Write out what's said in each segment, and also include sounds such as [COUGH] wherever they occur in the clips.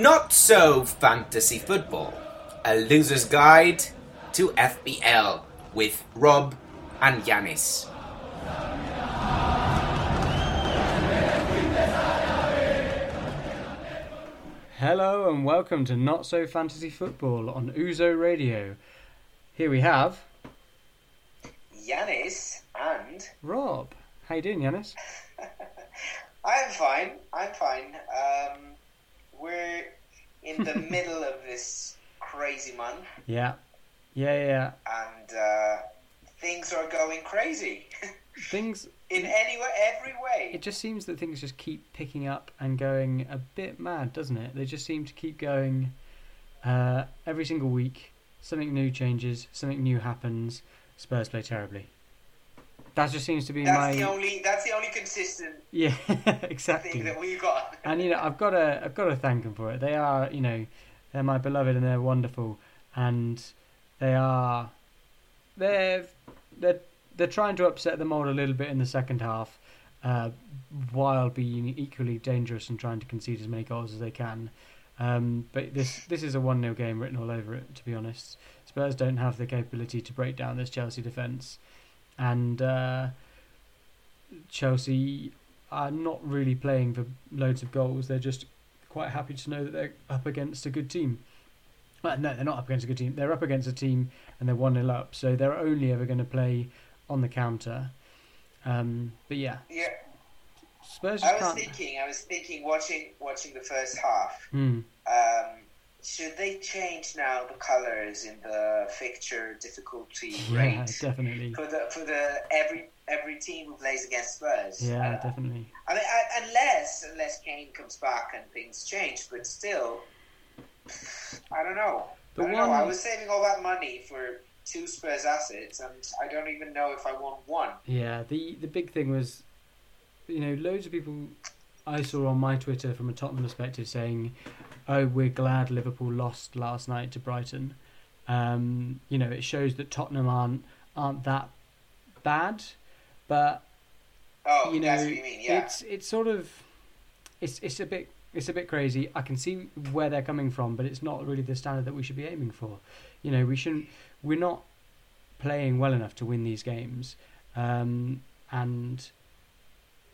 Not So Fantasy Football, a loser's guide to FPL with Rob and Yanis. Hello and welcome to Not So Fantasy Football on Uzo Radio. Here we have Yanis and Rob. How you doing, Yanis? [LAUGHS] I'm fine. I'm fine. Um, we're in the [LAUGHS] middle of this crazy month, Yeah, yeah, yeah. and uh, things are going crazy [LAUGHS] Things. in any way, every way. It just seems that things just keep picking up and going a bit mad, doesn't it? They just seem to keep going uh, every single week. Something new changes. Something new happens. Spurs play terribly. That just seems to be That's my the only. That's the only consistent yeah, [LAUGHS] thing exactly. that we've got. and you know I've got to I've got to thank them for it. They are you know they're my beloved and they're wonderful and they are they're they're they're trying to upset the mold a little bit in the second half, uh, while being equally dangerous and trying to concede as many goals as they can. Um, but this this is a one 0 game written all over it. To be honest, Spurs don't have the capability to break down this Chelsea defence, and uh, Chelsea are not really playing for loads of goals. They're just quite happy to know that they're up against a good team. Well, no, they're not up against a good team. They're up against a team and they're 1 0 up. So they're only ever going to play on the counter. Um, but yeah, Yeah, Spurs I was can't. thinking. I was thinking, watching watching the first half. Um, should they change now the colours in the fixture difficulty rate? yeah, definitely. for the for the every every team who plays against Spurs. Yeah, Uh, definitely. I mean, I, unless unless Kane comes back and things change, but still, I don't know. The I don't know. I was saving all that money for two Spurs assets, and I don't even know if I want one. Yeah, the the big thing was, you know, loads of people I saw on my Twitter from a Tottenham perspective saying, "Oh, we're glad Liverpool lost last night to Brighton." Um, you know, it shows that Tottenham aren't aren't that bad, but Oh, you know, that's what you mean. Yeah, it's it's sort of it's it's a bit it's a bit crazy. I can see where they're coming from, but it's not really the standard that we should be aiming for. You know, we shouldn't. We're not playing well enough to win these games, um, and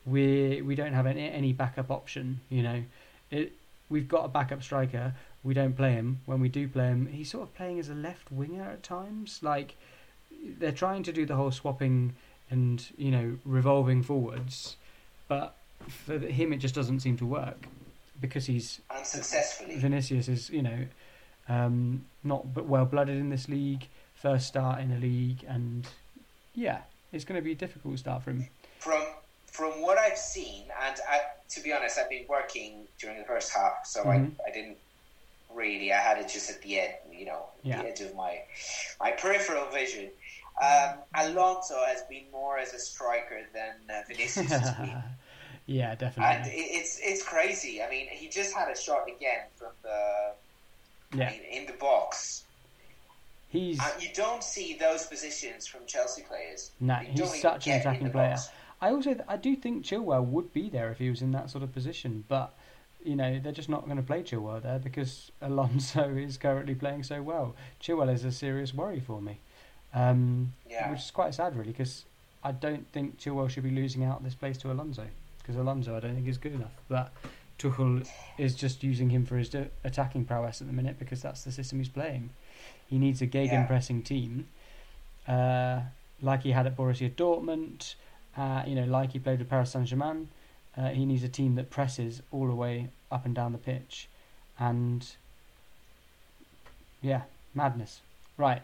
we we don't have any any backup option. You know, it we've got a backup striker. We don't play him. When we do play him, he's sort of playing as a left winger at times. Like they're trying to do the whole swapping and you know revolving forwards, but for him it just doesn't seem to work because he's unsuccessfully. Vinicius is you know um, not but well blooded in this league, first start in the league, and yeah, it's going to be a difficult start for him. From from what I've seen, and I, to be honest, I've been working during the first half, so Mhm. I, I didn't really. I had it just at the end, you know, Yeah. the edge of my my peripheral vision. Um, Alonso has been more as a striker than uh, Vinicius has been. [LAUGHS] yeah, And definitely. it- it's it's crazy. I mean, he just had a shot again from the Yeah, mean, in the box. he's And you don't see those positions from Chelsea players. nah, he's such an attacking player. box. I also I do think Chilwell would be there if he was in that sort of position, but you know they're just not going to play Chilwell there because [LAUGHS] Alonso is currently playing so well. Chilwell is a serious worry for me, um, Yeah. which is quite sad really because I don't think Chilwell should be losing out this place to Alonso because Alonso I don't think is good enough. But Tuchel is just using him for his de- attacking prowess at the minute because that's the system he's playing. He needs a gegenpressing team, uh, like he had at Borussia Dortmund. Uh, you know, like he played with Paris Saint Germain, uh, he needs a team that presses all the way up and down the pitch, and yeah, madness. Right.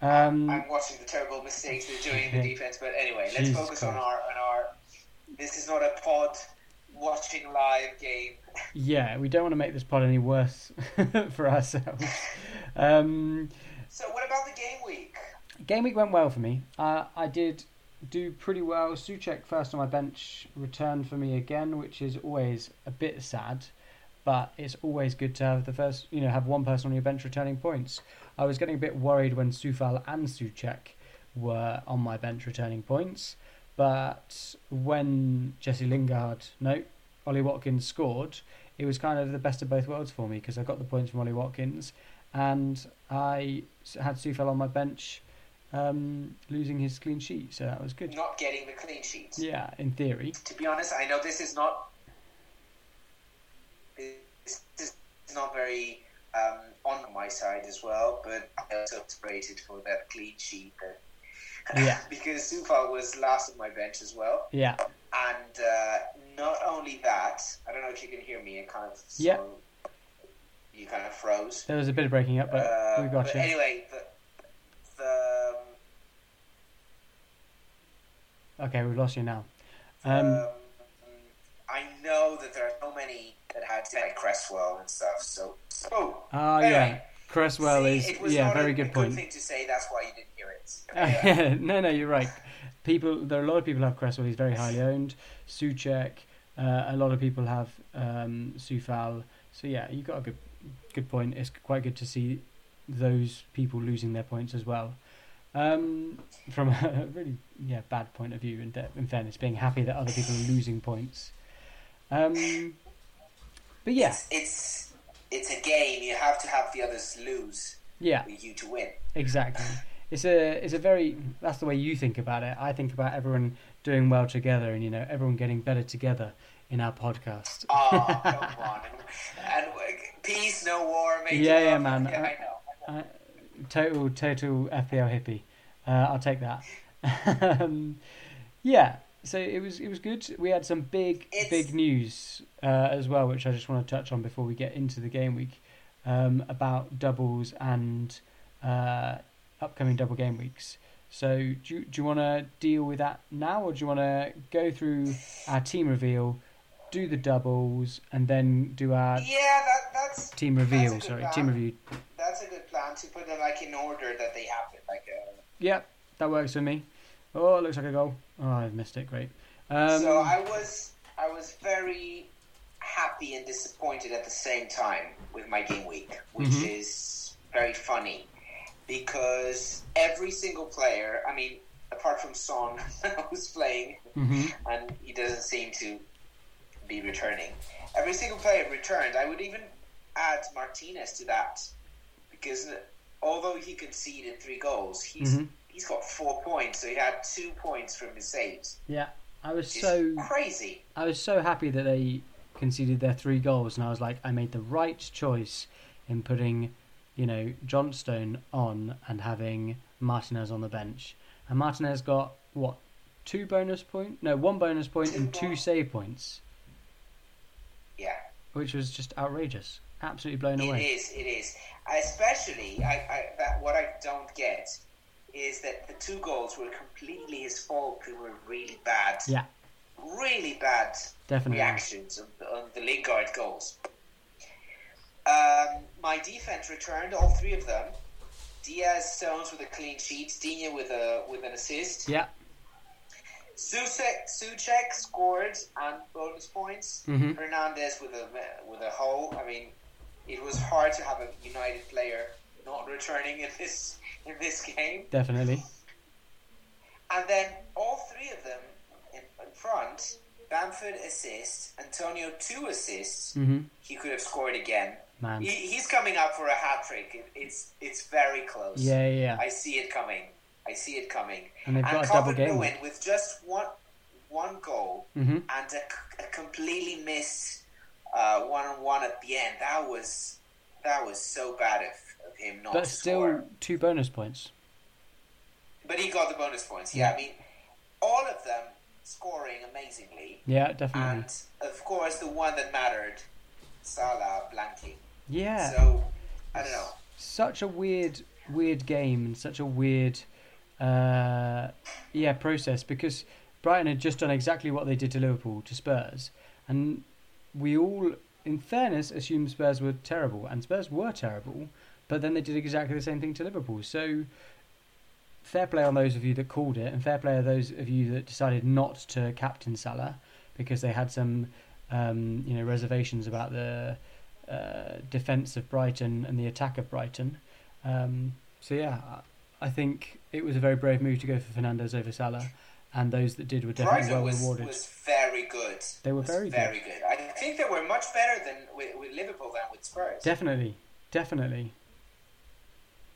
Um, I'm watching the terrible mistakes they're doing in the defense, but anyway, let's Jesus focus on our on our. This is not a pod watching live game. yeah, we don't want to make this pod any worse [LAUGHS] for ourselves. [LAUGHS] Um, So, what about the game week? game week went well for me. Uh, I did do pretty well. Soucek first on my bench returned for me again, which is always a bit sad, but it's always good to have the first, you know, have one person on your bench returning points. I was getting a bit worried when Coufal and Soucek were on my bench returning points, but when Jesse Lingard, no, Ollie Watkins scored, it was kind of the best of both worlds for me because I got the points from Ollie Watkins, and I had Coufal on my bench, um, losing his clean sheet, so that was good. Not getting the clean sheet. Yeah, in theory. To be honest, I know this is not. This is not very um, on my side as well, but I also rated for that clean sheet. That [LAUGHS] Yeah. because Coufal was last on my bench as well. Yeah, And uh, not only that, I don't know if you can hear me. It kind of Yeah. you kind of froze. there was a bit of breaking up, but Uh, we got but you. Anyway, the, the Okay, we've lost you now. Um, um, I know that there are so many that had like Cresswell and stuff. So, so Ah, anyway, yeah, Cresswell see, is yeah, very a, good a point. Good thing to say. That's why you didn't hear it. [LAUGHS] Yeah. no, no, you're right. People, there are a lot of people have Cresswell. He's very highly owned. Soucek, uh, a lot of people have um, Coufal. So yeah, you got a good, good point. It's quite good to see those people losing their points as well. Um, from a really yeah bad point of view, in, de- in fairness, being happy that other people are losing points. Um, but yeah, It's, it's it's a game. You have to have the others lose yeah. for you to win. Exactly. It's a it's a very that's the way you think about it. I think about everyone doing well together and you know everyone getting better together in our podcast. Oh, [LAUGHS] come on. And, and uh, peace, no war. Yeah, yeah, man. Yeah, I- I know. Uh, total total FPL hippie. Uh, I'll take that. [LAUGHS] um, yeah. So it was it was good. We had some big It's- big news uh, as well, which I just want to touch on before we get into the game week um, about doubles and uh, upcoming double game weeks. So do you, do you want to deal with that now, or do you want to go through our team reveal, do the doubles, and then do our Yeah, that, that's team reveal? good Sorry, plan. team review. that's a good plan to put them like in order that they happen. Like uh, Yep, that works for me. Oh, it looks like a goal. Oh, I've missed it. Great. Um, so I was I was very happy and disappointed at the same time with my game week, which Mhm. is very funny because every single player, I mean, apart from Son, [LAUGHS] who's playing mhm. and he doesn't seem to be returning, every single player returned. I would even add Martinez to that because although he conceded three goals, he's Mhm. he's got four points, so he had two points from his saves. Yeah, I was so crazy. I was so happy that they conceded their three goals, and I was like, I made the right choice in putting, you know, Johnstone on and having Martinez on the bench. And Martinez got what two bonus point? No, one bonus point and two save points, Yeah, which was just outrageous. Absolutely blown it away. It is, it is. Especially, I, I that what I don't get is that the two goals were completely his fault. They were really bad. Yeah. Really bad Definitely. reactions on the, on the Lingard goals. Um, my defense returned all three of them. Dias, Stones with a clean sheet. Digne with a with an assist. Yeah. Soucek, Soucek scored and bonus points. Mhm. Fernandes with a with a hole. I mean, it was hard to have a United player not returning in this in this game. Definitely. And then all three of them in, in front. Bamford assist, Antonio two assists. Mhm. He could have scored again. Man. He, he's coming up for a hat trick. It, it's it's very close. Yeah. yeah. I see it coming. I see it coming. And they've got and a double game. Lewin with just one one goal hmm and a, a completely missed uh, one-on-one at the end. That was that was so bad of, of him not But to still, score. two bonus points. But he got the bonus points. Yeah, I mean, all of them scoring amazingly, Yeah, definitely. and of course the one that mattered, Salah blanking. yeah. So I don't know. such a weird weird game and such a weird uh, yeah process because Brighton had just done exactly what they did to Liverpool to Spurs and we all in fairness assumed Spurs were terrible and Spurs were terrible but then they did exactly the same thing to Liverpool so fair play on those of you that called it and fair play on those of you that decided not to captain Salah because they had some um, you know reservations about the uh, defence of Brighton and the attack of Brighton. Um, so yeah, I think it was a very brave move to go for Fernandes over Salah, and those that did were definitely well was, rewarded. was very good. They were Was very good. very good. I think they were much better than with, with Liverpool than with Spurs. Definitely, definitely.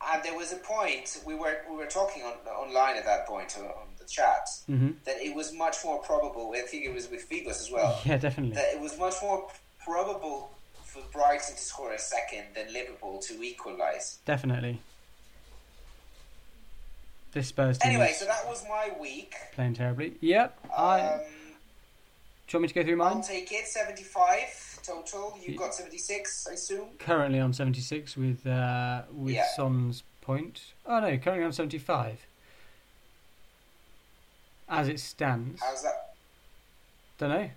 And there was a point we were we were talking on online at that point on, on the chat hmm that it was much more probable. I think it was with Phoebus as well. Yeah, definitely. that it was much more probable for Brighton to score a second than Liverpool to equalise. Definitely. This Spurs team Anyway, so that was my week. playing terribly. Yep. I, Um, do you want me to go through I'll mine? take it. Seventy-five total. You've got seventy-six, I assume. Currently on 76 with uh, with Yeah. Son's point. Oh no, currently on 75. As it stands. How's that? Don't know.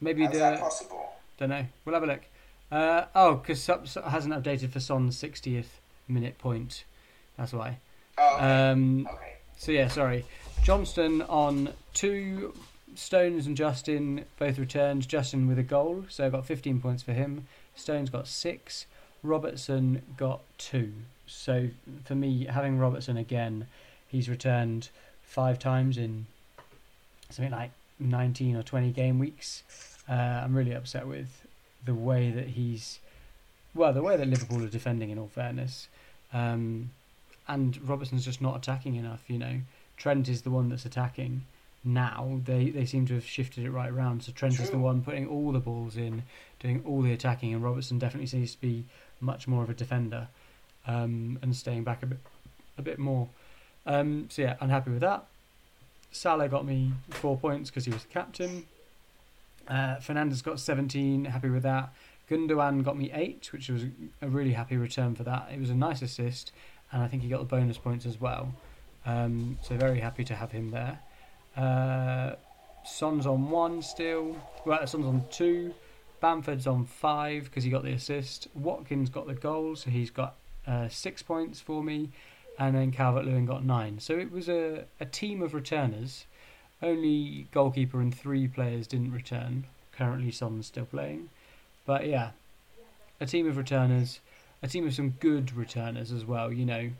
Maybe How's the that possible? don't know. We'll have a look. Uh, oh, because Sub hasn't updated for Son's 60th minute point. That's why. Oh, okay. Um, okay. So yeah, sorry. Johnstone on two, Stones and Justin both returned. Justin with a goal, so I got 15 points for him. Stones got six. Robertson got two. So for me, having Robertson again, he's returned five times in something like 19 or 20 game weeks. Uh, I'm really upset with the way that he's, well, the way that Liverpool are defending. In all fairness, um, and Robertson's just not attacking enough. You know, Trent is the one that's attacking now. They they seem to have shifted it right around. So Trent is the one putting all the balls in, doing all the attacking, and Robertson definitely seems to be much more of a defender, um, and staying back a bit a bit more. Um, so yeah, unhappy with that. Salah got me four points because he was the captain. Uh, Fernandes got 17, happy with that. Gundogan got me 8, which was a really happy return for that. It was a nice assist, and I think he got the bonus points as well. Um, so very happy to have him there. Uh, Son's on 1 still. Well, Son's on 2. Bamford's on 5 because he got the assist. Watkins got the goal, so he's got uh, 6 points for me. And then Calvert Lewin got 9. So it was a, a team of returners. Only goalkeeper and three players didn't return. Currently, Son's still playing. But yeah, a team of returners, a team of some good returners as well. You know,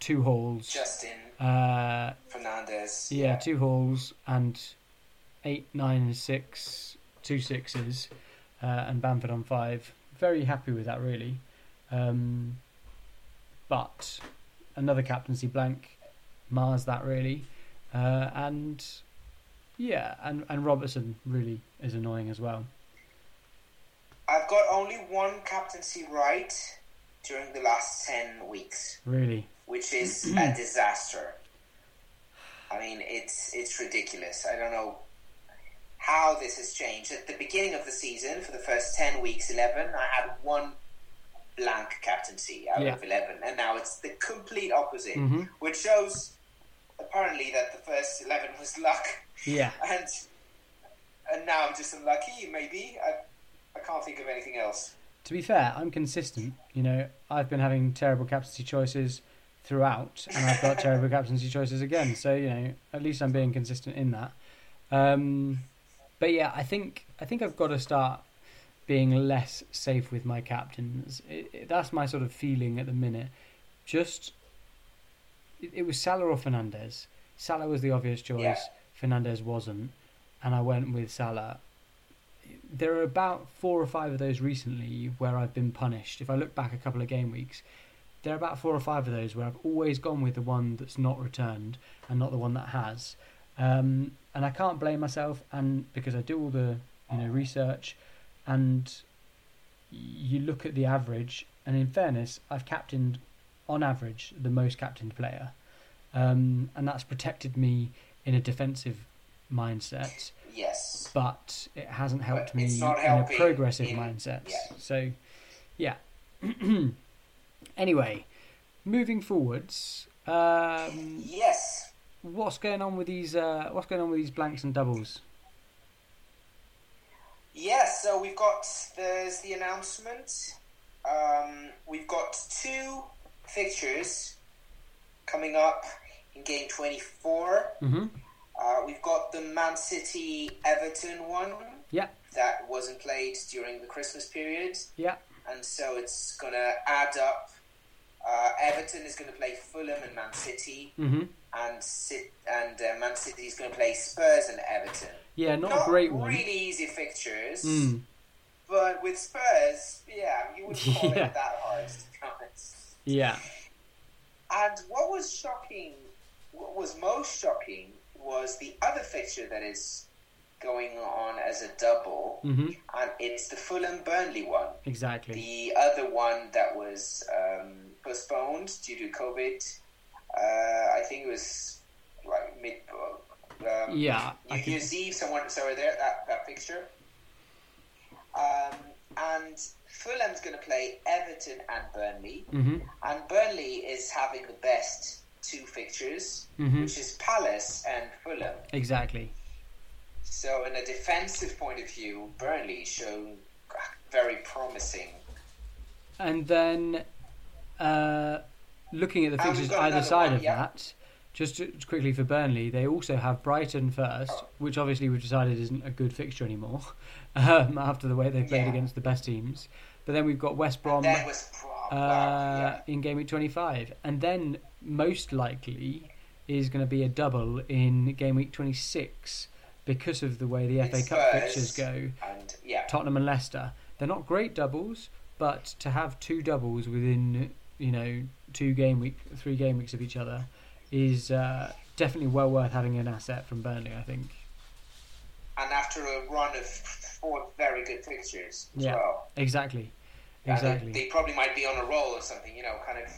two hauls. Justin Uh, Fernandes. yeah, two hauls and eight, nine, six, two sixes, uh, and Bamford on five. Very happy with that, really. Um, but another captaincy blank mars that really, uh, and yeah, and and Robertson really is annoying as well. I've got only one captaincy right during the last ten weeks, Really, which is [CLEARS THROAT] a disaster. I mean, it's it's ridiculous. I don't know how this has changed. At the beginning of the season, for the first ten weeks, eleven, I had one blank captaincy out Yeah. of eleven, and now it's the complete opposite, Mhm. which shows apparently that the first eleven was luck, yeah, [LAUGHS] and and now I'm just unlucky. Maybe I I can't think of anything else. to be fair, I'm consistent. You know, I've been having terrible captaincy choices throughout, and I've got terrible [LAUGHS] captaincy choices again. So you know, at least I'm being consistent in that. Um, but yeah, I think I think I've got to start being less safe with my captains. It, it, that's my sort of feeling at the minute. Just it, it was Salah or Fernandes. Salah was the obvious choice. Yeah. Fernandes wasn't, and I went with Salah there are about four or five of those recently where I've been punished. If I look back a couple of game weeks, there are about four or five of those where I've always gone with the one that's not returned and not the one that has. Um, and I can't blame myself, and because I do all the you know research, and you look at the average, and in fairness, I've captained on average the most captained player, um, and that's protected me in a defensive mindset. But it hasn't helped me in a progressive in- mindset. yeah. So, yeah. [CLEARS THROAT] anyway, moving forwards, um, Yes. what's going on with these? Uh, what's going on with these blanks and doubles? Yes, so we've got there's the announcement. Um, we've got two fixtures coming up in game 24. Mm-hmm. Uh, we've got the Man City Everton one Yeah, that wasn't played during the Christmas period, yeah, and so it's going to add up Uh, Everton is going to play Fulham and Man City, hmm and Sit- and uh, Man City is going to play Spurs and Everton. Yeah, not, a great one. really easy fixtures, Mm. but with Spurs, yeah, you wouldn't [LAUGHS] call Yeah. it that hard, to be honest. Yeah. And what was shocking, what was most shocking, was the other fixture that is going on as a double, hmm and it's the Fulham Burnley one. Exactly. The other one that was um, postponed due to COVID, uh, I think it was like mid. Um, Yeah, New Year's Eve, someone sorry there that that fixture. Um, and Fulham's going to play Everton and Burnley, hmm and Burnley is having the best two fixtures, hmm which is Palace and Fulham. Exactly. So, in a defensive point of view, Burnley shown very promising. And then, uh, looking at the fixtures either side one, of yeah. that, just to- quickly for Burnley, they also have Brighton first, Oh. which obviously we've decided isn't a good fixture anymore [LAUGHS] um, after the way they played Yeah. against the best teams. But then we've got West Brom that was pro- uh, wow, in game week 25. And then, most likely, is going to be a double in game week 26 because of the way the FA Cup Spurs. fixtures go. and yeah, Tottenham and Leicester. They're not great doubles, but to have two doubles within you know two game week, three game weeks of each other is uh, definitely well worth having an asset from Burnley. I think. and after a run of four very good fixtures as Yeah. well. Exactly. Yeah, they- Exactly. They, probably might be on a roll or something, you know, kind of.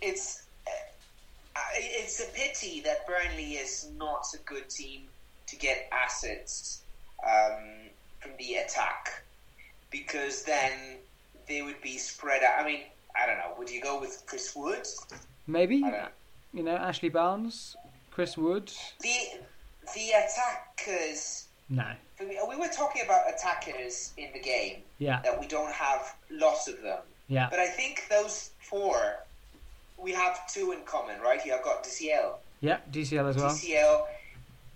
It's uh, it's a pity that Burnley is not a good team to get assets um, from the attack because then they would be spread out. I mean, I don't know. Would you go with Chris Wood? Maybe don't. you know Ashley Barnes, Chris Wood. The the attackers. No. We were talking about attackers in the game Yeah. that we don't have lots of them. Yeah. But I think those four, we have two in common, right? You have got DCL. Yeah. DCL as well. DCL,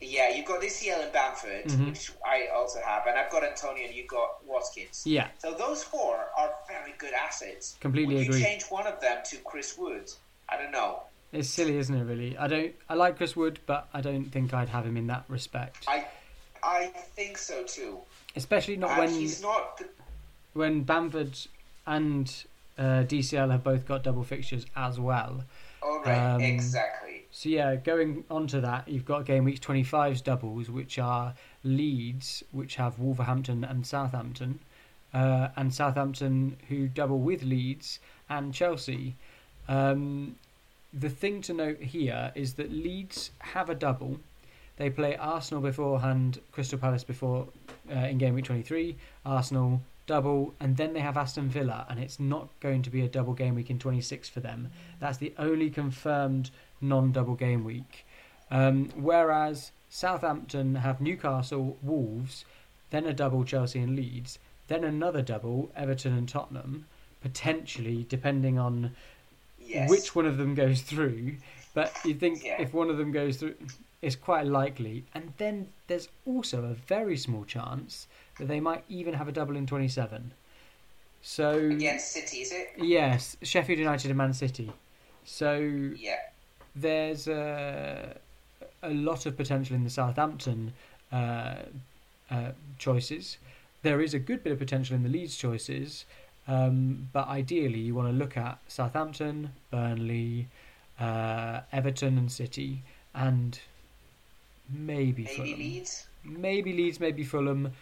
yeah, you've got DCL and Bamford, Mhm. which I also have, and I've got Antonio and you've got Watkins. Yeah. So those four are very good assets. Completely Would agree. you change one of them to Chris Wood? I don't know. It's silly, isn't it? Really. I don't. I like Chris Wood, but I don't think I'd have him in that respect. I I think so too. Especially not and when he's not. The, when Bamford and uh, DCL have both got double fixtures as well. all right, Um, exactly. So yeah, going on to that, you've got game week 25's doubles, which are Leeds, which have Wolverhampton and Southampton, uh, and Southampton who double with Leeds and Chelsea. Um, the thing to note here is that Leeds have a double. They play Arsenal beforehand, Crystal Palace before uh, in game week 23, Arsenal double, and then they have Aston Villa, and it's not going to be a double game week in 26 for them. That's the only confirmed non-double game week. Um, whereas Southampton have Newcastle, Wolves, then a double Chelsea and Leeds, then another double Everton and Tottenham, potentially depending on Yes. which one of them goes through. But you think Yeah. if one of them goes through, it's quite likely. And then there's also a very small chance that they might even have a double in 27. So Against City, is it? yes, Sheffield United and Man City. So Yeah. there's a, a lot of potential in the Southampton uh, uh, choices. There is a good bit of potential in the Leeds choices, um, but ideally you want to look at Southampton, Burnley, uh, Everton, and City, and maybe, Maybe Fulham. Leeds. Maybe Leeds, maybe Fulham.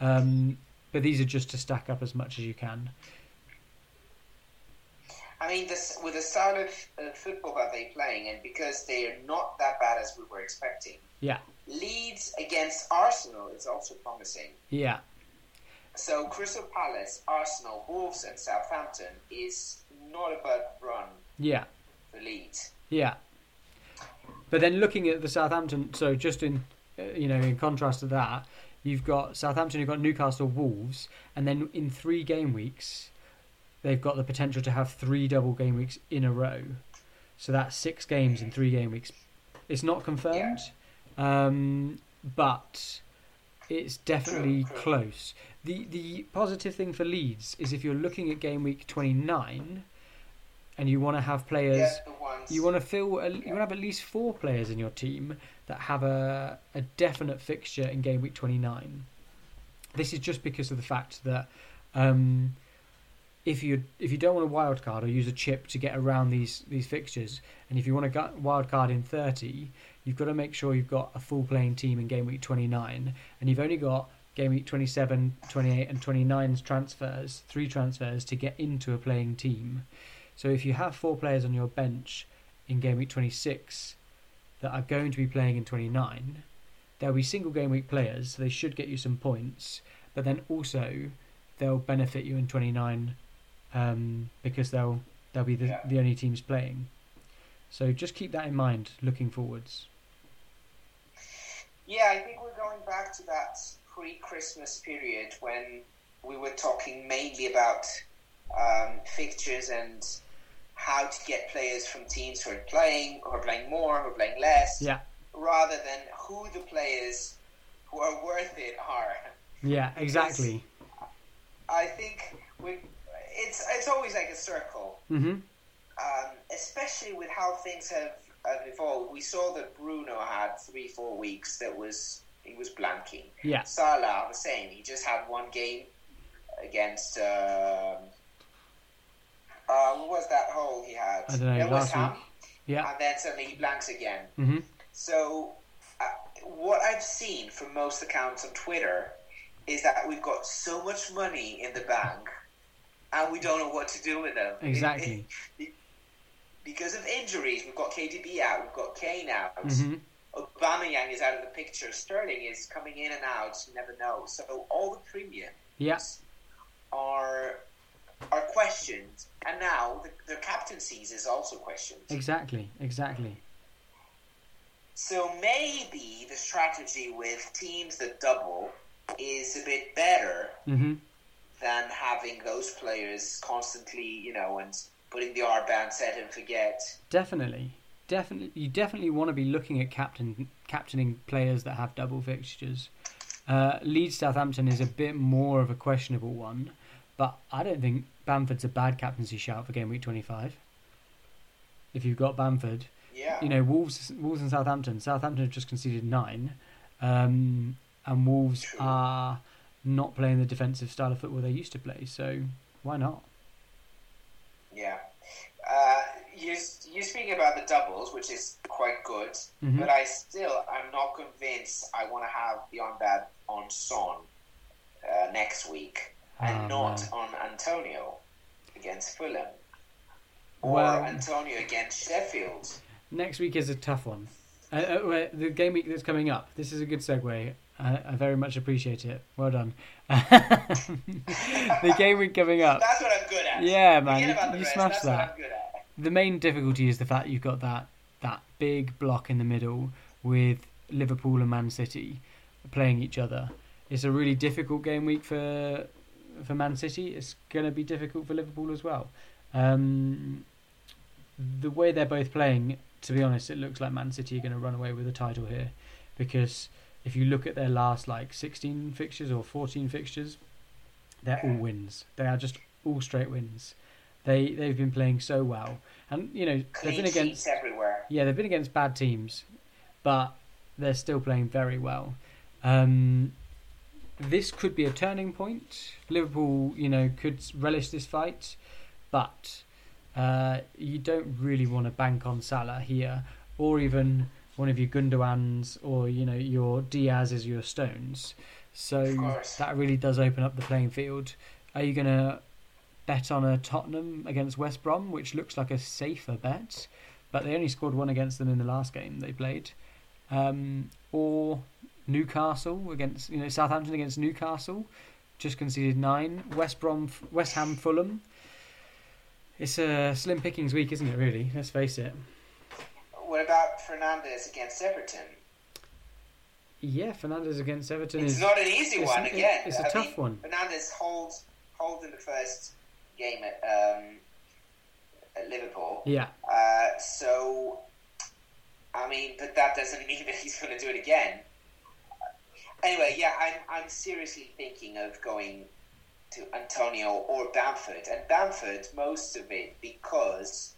Um, but these are just to stack up as much as you can. I mean, this with the style of uh, football that they're playing, and because they are not that bad as we were expecting, Yeah, Leeds against Arsenal is also promising. yeah, So Crystal Palace, Arsenal, Wolves, and Southampton is not a bad run yeah. For Leeds. Yeah. But then looking at the Southampton, so just in, uh, you know, in contrast to that, you've got Southampton, you've got Newcastle, Wolves, and then in three game weeks, they've got the potential to have three double game weeks in a row. So that's six games in three game weeks. It's not confirmed, um, but it's definitely True, true. close. The the positive thing for Leeds is if you're looking at game week 29, and you want to have players. Yeah, the ones. You want to fill. A, you want to have at least four players in your team that have a a definite fixture in game week twenty nine. This is just because of the fact that um, if you if you don't want a wild card or use a chip to get around these these fixtures, and if you want a wild card in thirty, you've got to make sure you've got a full playing team in game week twenty nine, and you've only got game week 27, 28, and 29's transfers, three transfers to get into a playing team. So if you have four players on your bench in game week 26 that are going to be playing in 29, they'll be single game week players, so they should get you some points, but then also they'll benefit you in 29 um, because they'll they'll be the, Yeah. the only teams playing. So just keep that in mind looking forwards. Yeah, I think we're going back to that pre-Christmas period when we were talking mainly about um, fixtures and how to get players from teams who are playing, who are playing more, who are playing less, Yeah, rather than who the players who are worth it are. yeah, exactly. I think we, it's it's always like a circle, hmm um, especially with how things have, have evolved. We saw that Bruno had three, four weeks that was he was blanking. Yeah, Salah the same. He just had one game against. Um, uh, what was that hole he had? I don't know, Yeah, last West Ham, yeah. and then suddenly he blanks again. hmm So, uh, what I've seen from most accounts on Twitter is that we've got so much money in the bank, and we don't know what to do with them. Exactly. [LAUGHS] because of injuries, we've got KDB out, we've got Kane out. hmm Aubameyang is out of the picture. Sterling is coming in and out. You never know. So all the premiums Yeah, are are questioned, and now the, the captaincies is also questioned. exactly, exactly. So maybe the strategy with teams that double is a bit better hmm than having those players constantly, you know, and putting the R band set and forget. Definitely, definitely. You definitely want to be looking at captain captaining players that have double fixtures. Uh, Leeds Southampton is a bit more of a questionable one, but I don't think Bamford's a bad captaincy shout for game week twenty five. If you've got Bamford, Yeah. you know Wolves, Wolves and Southampton. Southampton have just conceded nine, um, and Wolves True. are not playing the defensive style of football they used to play. So why not? Yeah. Uh, you're, you're speaking about the doubles, which is quite good, Mhm. but I still I'm not convinced I want to have Beyond armband on Son uh, next week and Oh, not man. on Antonio against Fulham or Well- Antonio against Sheffield. Next week is a tough one. Uh, uh, the game week that's coming up. This is a good segue. I, I very much appreciate it. Well done. [LAUGHS] the game week coming up. That's what I'm good at. Yeah, man, Forget you- you smashed that. what I'm good at. The main difficulty is the fact you've got that that big block in the middle with Liverpool and Man City playing each other. It's a really difficult game week for for Man City. It's going to be difficult for Liverpool as well. Um, the way they're both playing, to be honest, it looks like Man City are going to run away with the title here, because if you look at their last like 16 fixtures or 14 fixtures, they're all wins. They are just all straight wins. They they've been playing so well, and you know they've been against everywhere. yeah they've been against bad teams, but they're still playing very well. Um, this could be a turning point. Liverpool, you know, could relish this fight, but uh, you don't really want to bank on Salah here, or even one of your Gundogans, or you know your Dias's, your Stones. So that really does open up the playing field. Are you going to bet on a Tottenham against West Brom, which looks like a safer bet, but they only scored one against them in the last game they played, um, or Newcastle against you know Southampton against Newcastle, just conceded nine. West Brom, West Ham, Fulham. It's a slim pickings week, isn't it? Really, let's face it. What about Fernandes against Everton? Yeah, Fernandes against Everton It's is not an easy one again. it's a I tough mean, one. Fernandes holds holds in the first game at, um, at Liverpool. yeah, Uh, so, I mean, but that doesn't [LAUGHS] mean that he's going to do it again. Anyway, yeah, I'm I'm seriously thinking of going to Antonio or Bamford, and Bamford most of it because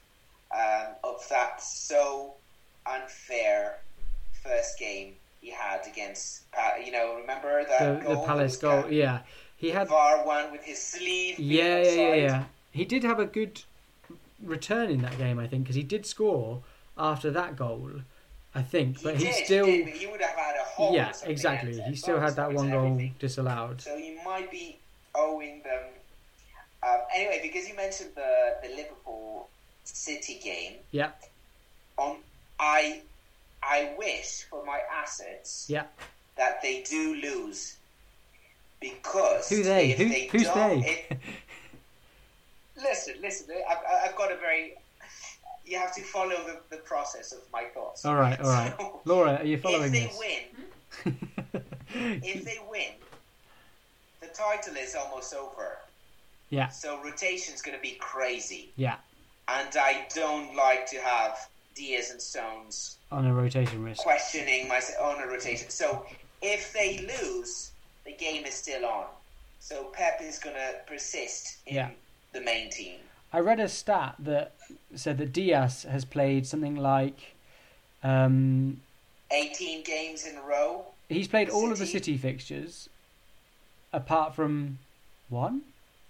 um, of that so unfair first game he had against. You know, remember that The, goal? the Palace goal, yeah. He had VAR one with his sleeve. Yeah, yeah, yeah, yeah. He did have a good return in that game, I think, because he did score after that goal, I think. He But did, he he still, did, but he would have had a hole. yeah, exactly. He still had that one goal everything. disallowed. So you might be owing them. Um, anyway, because you mentioned the the Liverpool City game, Yeah, on I I wish for my assets yeah. that they do lose because Who they? Who- they who's they? [LAUGHS] listen, listen. I've, I've got a very. You have to follow the, the process of my thoughts. All right, all right. [LAUGHS] So, Laura, are you following if following they this? win, hmm? [LAUGHS] if they win, the title is almost over. yeah, So rotation's going to be crazy, yeah. and I don't like to have Dias and Stones On a rotation risk. questioning my on a rotation. So if they lose, the game is still on. So Pep is going to persist in Yeah. the main team. I read a stat that said that Dias has played something like. Um, 18 games in a row. he's played all of the City. Fixtures, apart from one.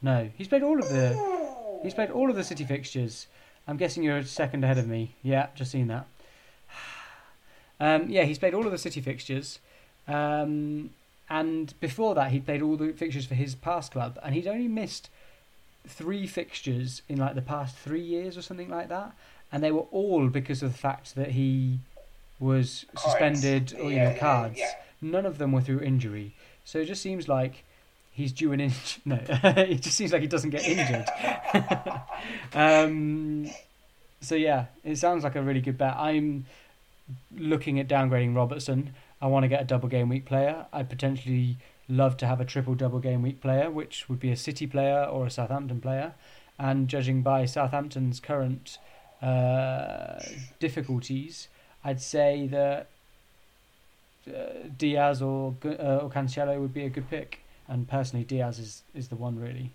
No, he's played all of the. Ooh. He's played all of the City fixtures. I'm guessing you're a second ahead of me. Yeah, just seen that. [SIGHS] Um, yeah, he's played all of the City fixtures. Um, and before that, he'd played all the fixtures for his past club. And he'd only missed three fixtures in like the past three years or something like that. And they were all because of the fact that he was Cards. suspended or, you Yeah, know, cards. yeah. None of them were through injury. So it just seems like he's due an injury. [LAUGHS] No, [LAUGHS] it just seems like he doesn't get injured. [LAUGHS] um, so yeah, it sounds like a really good bet. I'm looking at downgrading Robertson. I want to get a double game week player. I'd potentially love to have a triple double game week player, which would be a City player or a Southampton player. And judging by Southampton's current uh, difficulties, I'd say that uh, Dias or uh, or Cancelo would be a good pick. And personally, Dias is, is the one really.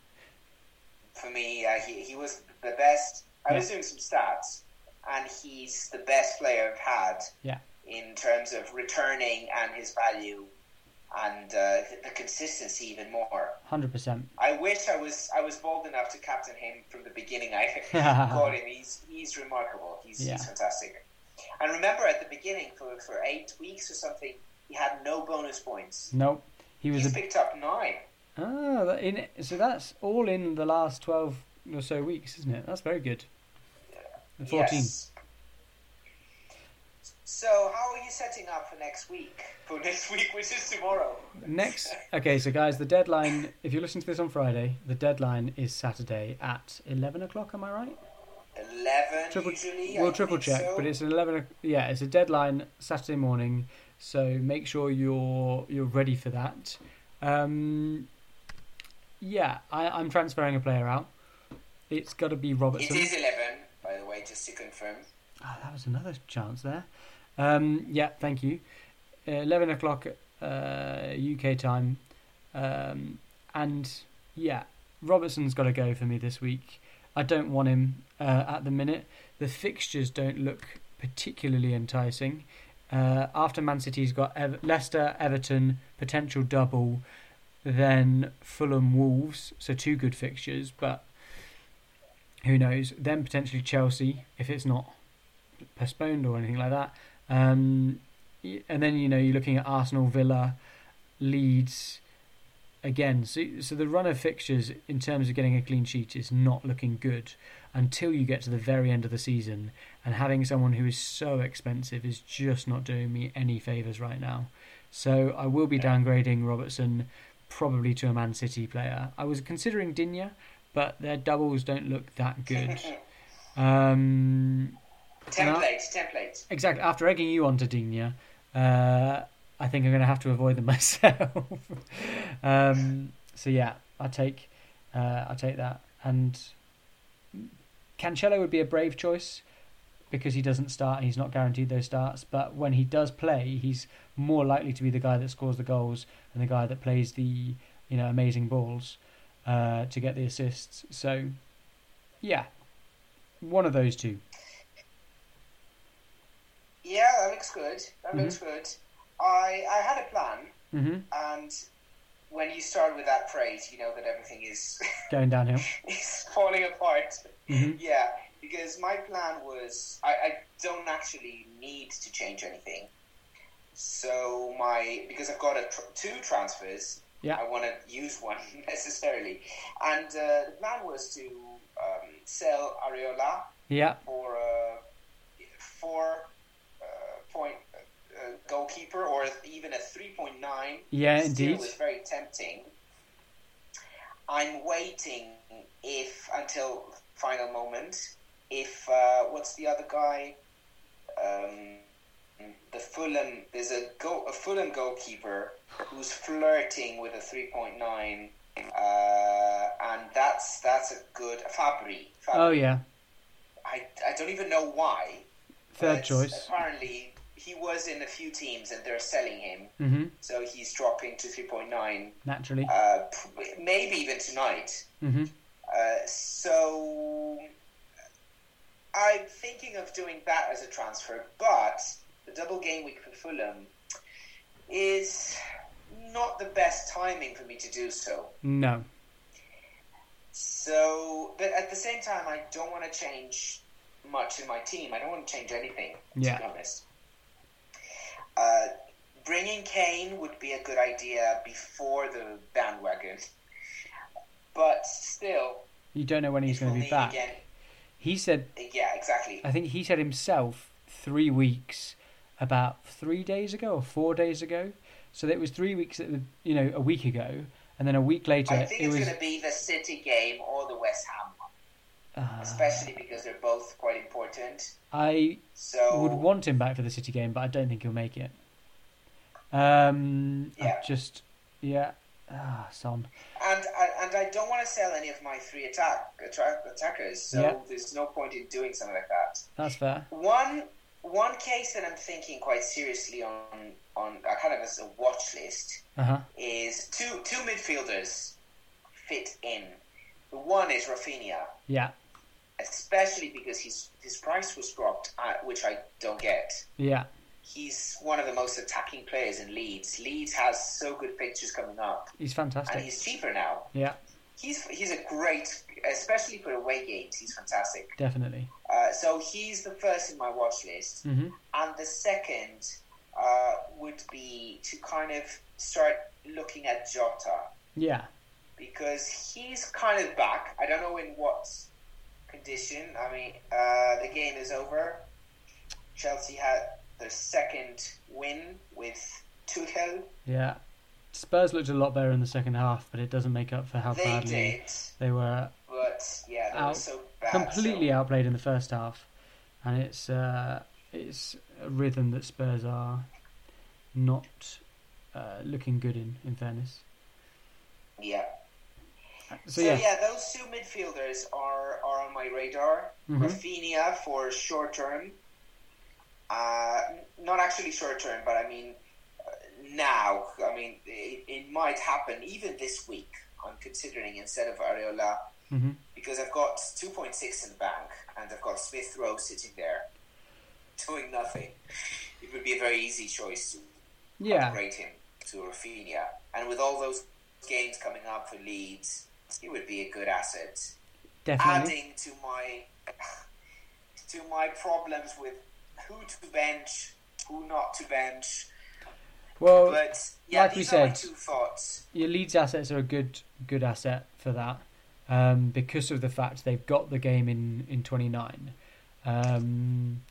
For me, uh, he, he was the best. I was doing some stats, and he's the best player I've had Yeah. in terms of returning and his value and uh, the, consistency even more. Hundred percent. I wish I was I was bold enough to captain him from the beginning. I [LAUGHS] got him. He's he's remarkable. He's, Yeah. he's fantastic. And remember, at the beginning, for for eight weeks or something, he had no bonus points. Nope. He was He's a picked up nine. ah. In so that's all in the last twelve or so weeks, isn't it? That's very good. Fourteen. Yes. So, how are you setting up for next week? For next [LAUGHS] week, which is tomorrow. Next, [LAUGHS] okay, so guys, the deadline. If you're listening to this on Friday, the deadline is Saturday at eleven o'clock. Am I right? Eleven Triple, usually. we'll I triple check, so. but it's an eleven. o- Yeah, it's a deadline Saturday morning, so make sure you're you're ready for that. Um, yeah, I, I'm transferring a player out. It's got to be It Robertson. is eleven, by the way, just to confirm. Ah, that was another chance there. Um, yeah, thank you. Uh, 11 o'clock uh, UK time. Um, and yeah, Robertson's got to go for me this week. I don't want him uh, at the minute. The fixtures don't look particularly enticing. Uh, after Man City's got Leicester, Everton, potential double, then Fulham, Wolves, so two good fixtures, but who knows? Then potentially Chelsea if it's not postponed or anything like that. Um, and then you know you're looking at Arsenal, Villa, Leeds. Again, so so the run of fixtures in terms of getting a clean sheet is not looking good until you get to the very end of the season. And having someone who is so expensive is just not doing me any favors right now. So I will be downgrading Robertson probably to a Man City player. I was considering Digne, but their doubles don't look that good. [LAUGHS] Um, template, template. exactly. After egging you on to Digne, uh, I think I'm going to have to avoid them [LAUGHS] myself. um, so yeah, I take uh, I take that. And Cancelo would be a brave choice because he doesn't start and he's not guaranteed those starts. But when he does play, he's more likely to be the guy that scores the goals and the guy that plays the you know amazing balls. uh, to get the assists. So, yeah, one of those two. Yeah, that looks good. That Mhm. looks good. I I had a plan, hmm and when you start with that phrase, you know that everything is [LAUGHS] Going downhill. is falling apart. hmm Yeah, because my plan was I, I don't actually need to change anything. So my because I've got a tr- two transfers. Yeah. I want to use one [LAUGHS] necessarily, and uh, the plan was to um, sell Areola Yeah, for four uh, uh, goalkeeper or even a three point nine. yeah, Still indeed. was very tempting. I'm waiting if until final moment if uh, what's the other guy? Um, the Fulham there's a go a Fulham goalkeeper who's flirting with a three point nine, uh, and that's that's a good Fabri. Fabri. Oh yeah, I, I don't even know why. third choice. Apparently, he was in a few teams and they're selling him, hmm so he's dropping to 3.9, Naturally. uh, maybe even tonight. hmm Uh, so I'm thinking of doing that as a transfer, but the double game week for Fulham is not the best timing for me to do so. No. So, but at the same time, I don't want to change much in my team. I don't want to change anything, Yeah. be honest. Uh, bringing Kane would be a good idea before the bandwagon, but still, You don't know when he's going to be back. again. He said, Yeah, exactly. I think he said himself three weeks about three days ago or four days ago. So it was three weeks, you know, a week ago, and then a week later I think it it's was. going to be the City game or the West Ham Uh, especially because they're both quite important. I So would want him back for the City game, but I don't think he'll make it. Um, I Yeah. just yeah, ah, Son. And I, and I don't want to sell any of my three attack attackers, so Yeah. there's no point in doing something like that. That's fair. One one case that I'm thinking quite seriously on on uh, kind of as a watch list Uh huh. is two two midfielders fit in. One is Raphinha, Yeah, especially because his his price was dropped, uh, which I don't get. yeah, He's one of the most attacking players in Leeds. Leeds has so good pictures coming up, he's fantastic, and he's cheaper now. Yeah, He's he's a great, especially for away games. He's fantastic. definitely. Uh, so he's the first in my watch list, hmm and the second uh, would be to kind of start looking at Jota Yeah, because he's kind of back. I don't know in what condition. I mean, uh, the game is over. Chelsea had their second win with Tuchel. yeah. Spurs looked a lot better in the second half, but it doesn't make up for how they badly did, they were but yeah, they were Out- so bad. completely so- outplayed in the first half, and it's uh, it's a rhythm that Spurs are not uh, looking good in. In fairness, Yeah. So, So, yeah, yeah. those two midfielders are, are on my radar. Mhm. Raphinha for short term. Uh, not actually short term, but I mean uh, now. I mean it, it might happen even this week. I'm considering instead of Areola hmm because I've got 2.6 in the bank and I've got Smith Rowe sitting there doing nothing. It would be a very easy choice to yeah, upgrade him to Raphinha. And with all those games coming up for Leeds, he would be a good asset. definitely. Adding to my to my problems with who to bench, who not to bench. Well, But yeah, like we these are my said- two thoughts. your Leeds assets are a good good asset for that um, because of the fact they've got the game in in 29. Um,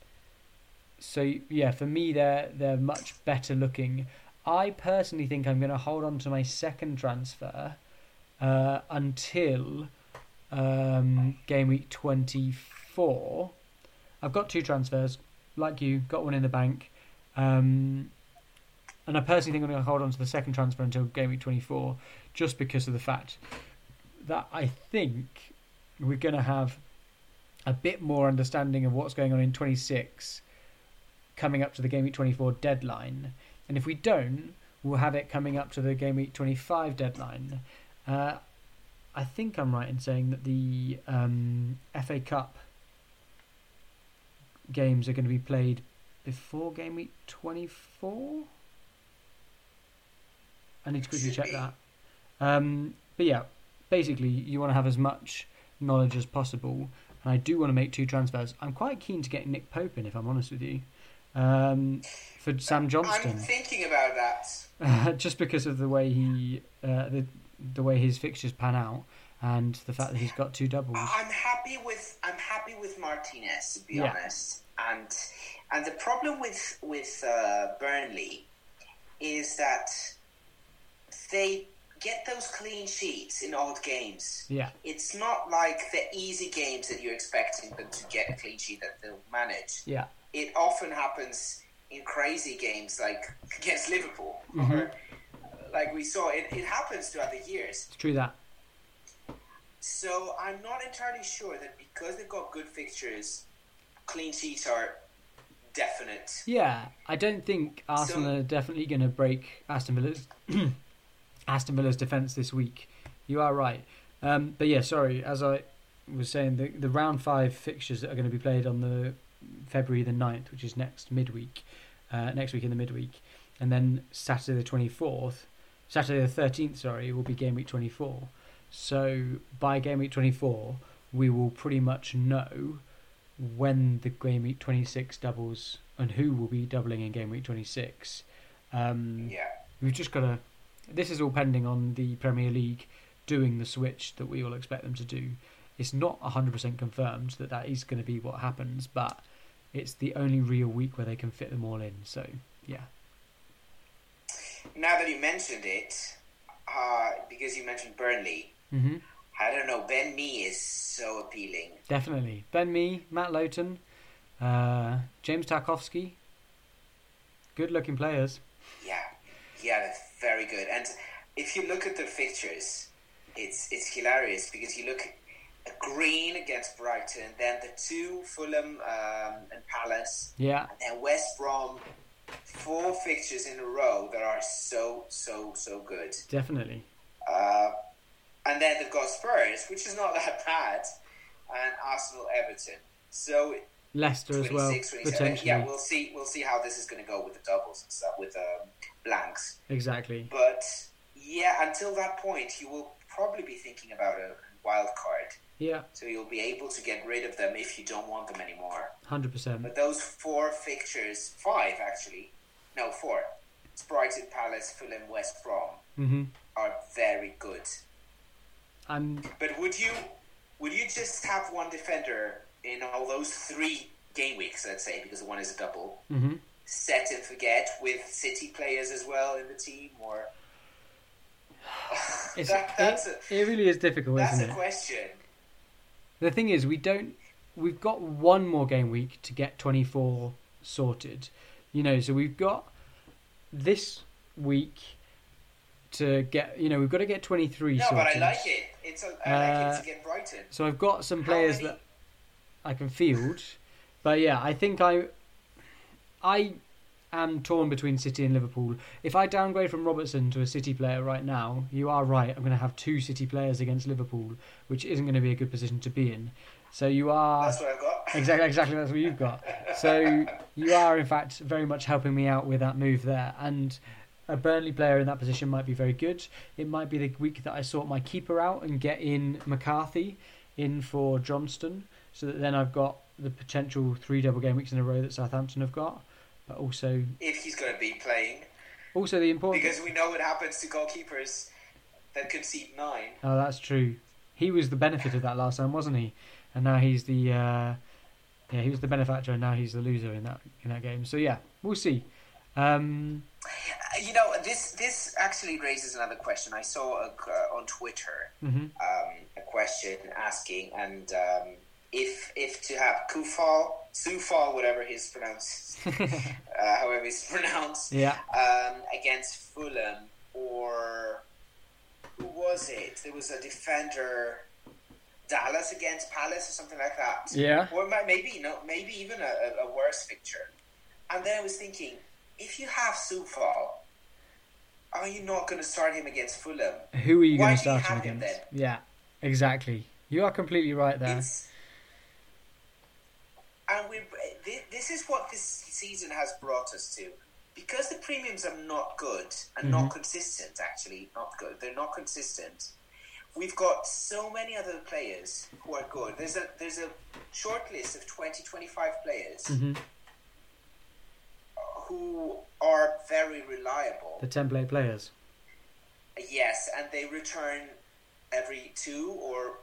so yeah, for me they're they're much better looking. I personally think I'm going to hold on to my second transfer uh, until um, game week 24. I've got two transfers, like you, got one in the bank. Um, and I personally think I'm going to hold on to the second transfer until game week 24, just because of the fact that I think we're going to have a bit more understanding of what's going on in 26 coming up to the game week 24 deadline. And if we don't, we'll have it coming up to the game week 25 deadline. Uh, I think I'm right in saying that the um, FA Cup games are going to be played before game week 24. I need to quickly check that. Um, but yeah, basically, you want to have as much knowledge as possible. And I do want to make two transfers. I'm quite keen to get Nick Pope in, if I'm honest with you, um, for Sam Johnstone. I'm thinking about that. [LAUGHS] just because of the way he uh, the the way his fixtures pan out and the fact that he's got two doubles. I'm happy with I'm happy with Martinez to be Yeah. honest, and and the problem with with uh, Burnley is that they get those clean sheets in odd games. Yeah, It's not like the easy games that you're expecting them to get a clean sheet that they'll manage. yeah, It often happens in crazy games like against Liverpool, Mhm. Like we saw. It, it happens throughout the years. it's true that. So I'm not entirely sure that because they've got good fixtures, clean sheets are definite. Yeah, I don't think Arsenal So- are definitely going to break Aston Villa's [CLEARS THROAT] Aston Villa's defense this week. You are right. Um, but yeah, sorry. As I was saying, the the round five fixtures that are going to be played on the February the 9th, which is next midweek, uh, next week in the midweek, and then Saturday the twenty fourth, Saturday the thirteenth. Sorry, will be game week twenty four. So by game week twenty four, we will pretty much know when the game week 26 doubles and who will be doubling in game week 26. Um, Yeah. We've just got to. This is all pending on the Premier League doing the switch that we all expect them to do. It's not 100% confirmed that that is going to be what happens, but it's the only real week where they can fit them all in. So, yeah. Now that you mentioned it, uh, because you mentioned Burnley, hmm I don't know. Ben Mee is so appealing. Definitely. Ben Mee, Matt Lowton, uh, James Tarkowski. Good looking players. Yeah, yeah, that's very good. And if you look at the fixtures, it's it's hilarious because you look Green against Brighton, then the two Fulham um, and Palace, Yeah. and then West Brom. Four fixtures in a row that are so so so good. Definitely. Uh, and then they've got Spurs, which is not [LAUGHS] that bad, and Arsenal, Everton. So Leicester as well, 26, 27. potentially. Yeah, we'll see. We'll see how this is going to go with the doubles and stuff, with um, blanks. Exactly. But yeah, until that point, you will probably be thinking about a wild card. Yeah, So you'll be able to get rid of them if you don't want them anymore. hundred percent. But those four fixtures, five actually, no four, it's Brighton, Palace, Fulham, West Brom, hmm are very good. And But would you would you just have one defender in all those three game weeks, let's say, because one is a double, hmm set and forget with City players as well in the team, or [SIGHS] that, that's it, a it really is difficult, that's isn't a it? question. The thing is, we don't. We've got one more game week to get twenty four sorted. You know, so we've got this week to get. You know, we've got to get twenty three No, but I like it. It's a, I like Uh, it to get Brighton. So I've got some players that I can field, but yeah, I think I, I am torn between City and Liverpool. If I downgrade from Robertson to a City player right now, you are right. I'm going to have two City players against Liverpool, which isn't going to be a good position to be in. So you are That's what I've got. [LAUGHS] exactly exactly that's what you've got. So you are in fact very much helping me out with that move there, and a Burnley player in that position might be very good. It might be the week that I sort my keeper out and get in McCarthy in for Johnstone, so that then I've got the potential three double game weeks in a row that Southampton have got, but also If he's going to be playing, also the important. because we know what happens to goalkeepers that concede nine. Oh, that's true. He was the benefit of that last time, wasn't he? And now he's the uh, yeah, he was the benefactor, and now he's the loser in that in that game. So yeah, we'll see. Um, Uh, You know, this this actually raises another question. I saw a, uh, on Twitter mhm. um, a question asking, and um, if if to have Coufal, Sufal, whatever he's pronounced, [LAUGHS] uh, however he's pronounced, Yeah, um, against Fulham, or who was it? There was a defender, Dallas against Palace, or something like that. yeah, Or maybe maybe know, maybe even a, a, worse picture. And then I was thinking, if you have Coufal, are you not going to start him against Fulham? Who are you going to start him have him against? then? Yeah, Exactly. You are completely right there. It's, and we this is what this season has brought us to. Because the premiums are not good and not mm-hmm. consistent, actually, not good. They're not consistent. We've got so many other players who are good. There's a there's a short list of 20, 25 players Mhm. who are very reliable. The template players. Yes, and they return every two or,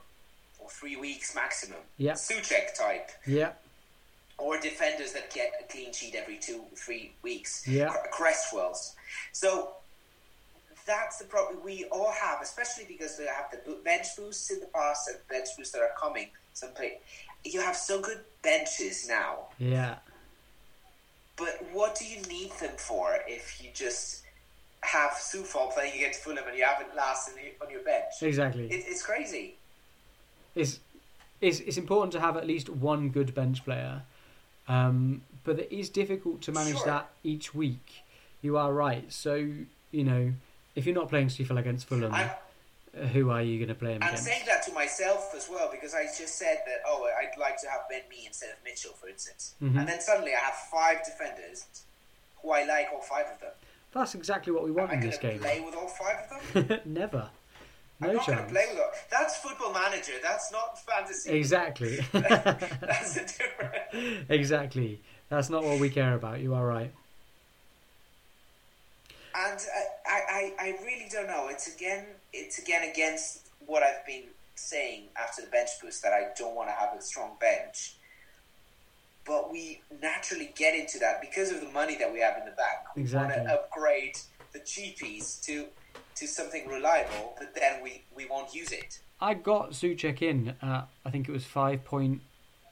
or three weeks maximum. Yeah. Soucek type. Yeah. or defenders that get a clean sheet every two, three weeks. Yeah. Cre- Cresswells. So that's the problem we all have, especially because they have the bench boosts in the past and bench boosts that are coming. Some play, you have so good benches now, Yeah. but what do you need them for if you just have Coufal playing against Fulham and you haven't last in the, on your bench? Exactly. It, it's crazy. it's, it's it's important to have at least one good bench player, um, but it is difficult to manage Sure. that each week. You are right. So you know, if you're not playing Coufal against Fulham, I'm, uh, who are you going to play him I'm against? saying that to myself as well because I just said that oh I'd like to have Ben Mee instead of Mitchell for instance, Mhm. and then suddenly I have five defenders who I like all five of them. That's exactly what we want I in this game. play with all five of them? [LAUGHS] Never. No I'm not chance. play with all. That's Football Manager. That's not fantasy. Exactly. [LAUGHS] That's a [LAUGHS] different. exactly. That's not what we care about. You are right. And I, I, I really don't know. It's again, it's again against what I've been saying after the bench boost that I don't want to have a strong bench. But we naturally get into that because of the money that we have in the bank. We Exactly. want to upgrade the cheapies to to something reliable, but then we, we won't use it. I got Soucek in at I think it was five point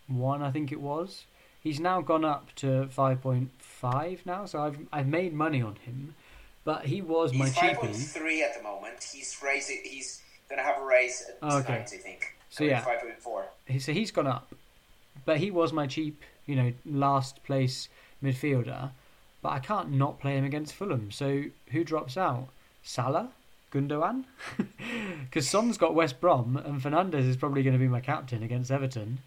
one. I think it was. He's now gone up to five point five now, so I've I've made money on him. But he was my He's five point cheapie. three at the moment. He's raising. He's going to have a raise at Oh, okay. tonight, I think. So, yeah. five point four. So he's gone up, but he was my cheap, you know, last place midfielder. But I can't not play him against Fulham. So who drops out? Salah, Gundogan, [LAUGHS] because Son's got West Brom, and Fernandes is probably going to be my captain against Everton.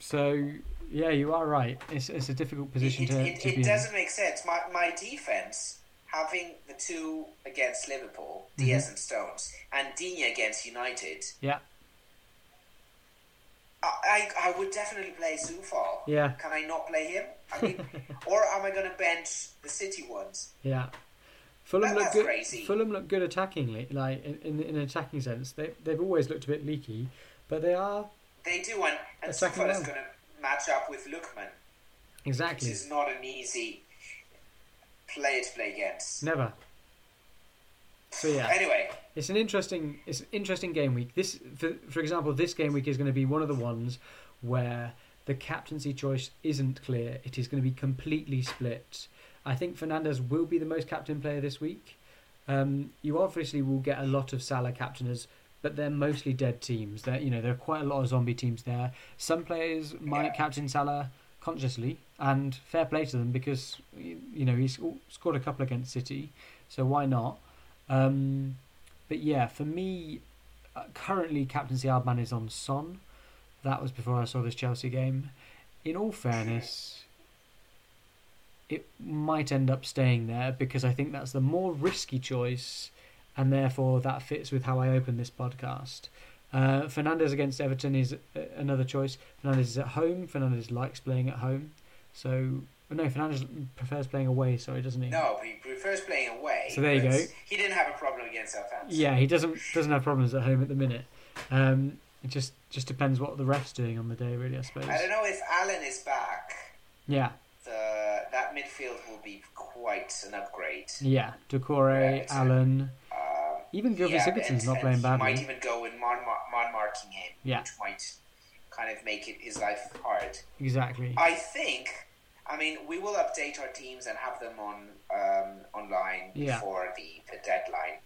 So yeah, you are right. It's it's a difficult position it, to, it, to it be in. doesn't make sense. My my defense having the two against Liverpool, Mm-hmm. Dias and Stones, and Digne against United. Yeah, I, I I would definitely play Coufal. yeah, Can I not play him? I mean, [LAUGHS] or am I going to bench the City ones? yeah. Fulham That- look that's good. crazy. Fulham look good attackingly, like in, in in an attacking sense. They they've always looked a bit leaky, but they are They do, and, and Coufal is going to match up with Lookman, which exactly is not an easy player to play against. never. So yeah, Anyway, it's an interesting it's an interesting game week. This for for example, this game week is going to be one of the ones where the captaincy choice isn't clear. It is going to be completely split. I think Fernandes will be the most captain player this week. Um, you obviously will get a lot of Salah captainers, but they're mostly dead teams. There, you know, there are quite a lot of zombie teams there. Some players might Yeah. captain Salah consciously, and fair play to them because you know he's scored a couple against City, so why not? Um, but yeah, for me, uh, currently captaincy Ardman is on Son. That was before I saw this Chelsea game. In all fairness, it might end up staying there because I think that's the more risky choice, and therefore that fits with how I open this podcast. Uh, Fernandes against Everton is uh, another choice. Fernandes is at home. Fernandes likes playing at home, so no, Fernandes prefers playing away. Sorry, doesn't he? no, he prefers playing away. So there you go. He didn't have a problem against Southampton. Yeah, he doesn't doesn't have problems at home at the minute. Um, it just just depends what the ref's doing on the day, really. I suppose. I don't know if Allan is back. Yeah, The that midfield will be quite an upgrade. yeah. Doucouré, Right. Allan, Um, even Gilbert yeah, Sigurdsson's not playing badly. Might even go man, him, Yeah. which might kind of make it his life hard. Exactly. I think. I mean, we will update our teams and have them on um, online Yeah. before the, the deadline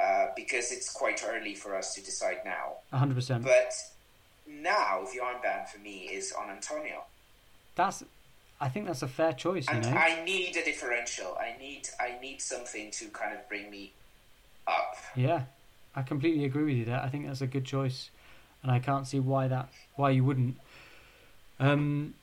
uh, because it's quite early for us to decide now. hundred percent. But now the armband for me is on Antonio, That's. I think that's a fair choice. You and know. I need a differential. I need I need something to kind of bring me up. Yeah, I completely agree with you there. I think that's a good choice. And I can't see why that why you wouldn't. Um,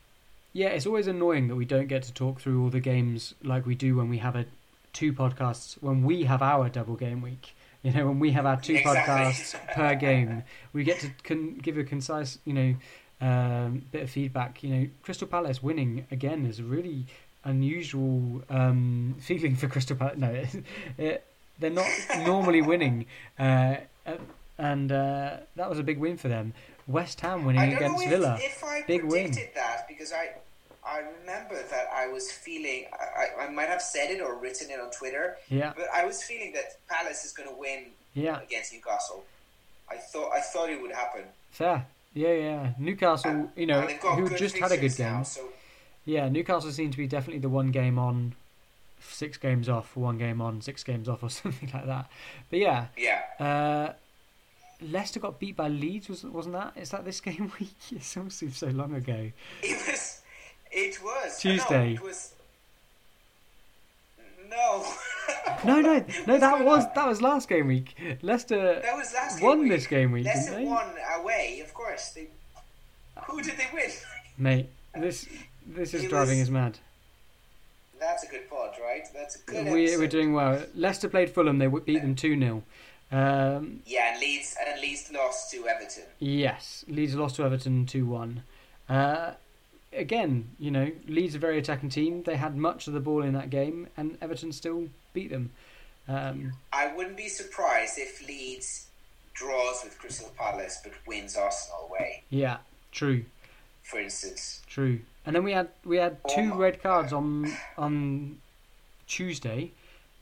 yeah, it's always annoying that we don't get to talk through all the games like we do when we have a two podcasts when we have our double game week. [LAUGHS] You know, when we have our two Exactly. podcasts per game, we get to con- give a concise, you know, um, bit of feedback. You know, Crystal Palace winning again is a really unusual um, [LAUGHS] feeling for Crystal Palace. No, it, [LAUGHS] it, they're not normally winning, uh, uh, and uh, that was a big win for them. West Ham winning against know Villa. if, if I Big win. predicted that because I I remember that I was feeling I, I, might have said it or written it on Twitter, Yeah, but I was feeling that Palace is going to win yeah, against Newcastle. I thought I thought it would happen. fair. Yeah, yeah. Newcastle, you know, And they've got who just had a good game. now, so Yeah, Newcastle seemed to be definitely the one game on, six games off, one game on, six games off, or [LAUGHS] something like that. But yeah, yeah. uh, Leicester got beat by Leeds, was, wasn't that? Is that this [LAUGHS] game week? It seems so long ago. It was. It was Tuesday. No, it was. No. [LAUGHS] No, no, no. That was that was last game week. Leicester That was last won game this game week, Leicester didn't they? won away, of course. They, who did they win? [LAUGHS] Mate, this this is It driving was- us mad. That's a good pod, right? That's a good. We, episode. we're doing well. Leicester played Fulham. They beat them two 0 um, Yeah, and Leeds and Leeds lost to Everton. Yes, Leeds lost to Everton 2 1. Uh, again, you know, Leeds are a very attacking team. They had much of the ball in that game, and Everton still beat them. Um, I wouldn't be surprised if Leeds draws with Crystal Palace but wins Arsenal away, yeah, true, for instance. true. And then we had we had two Oh red cards on on Tuesday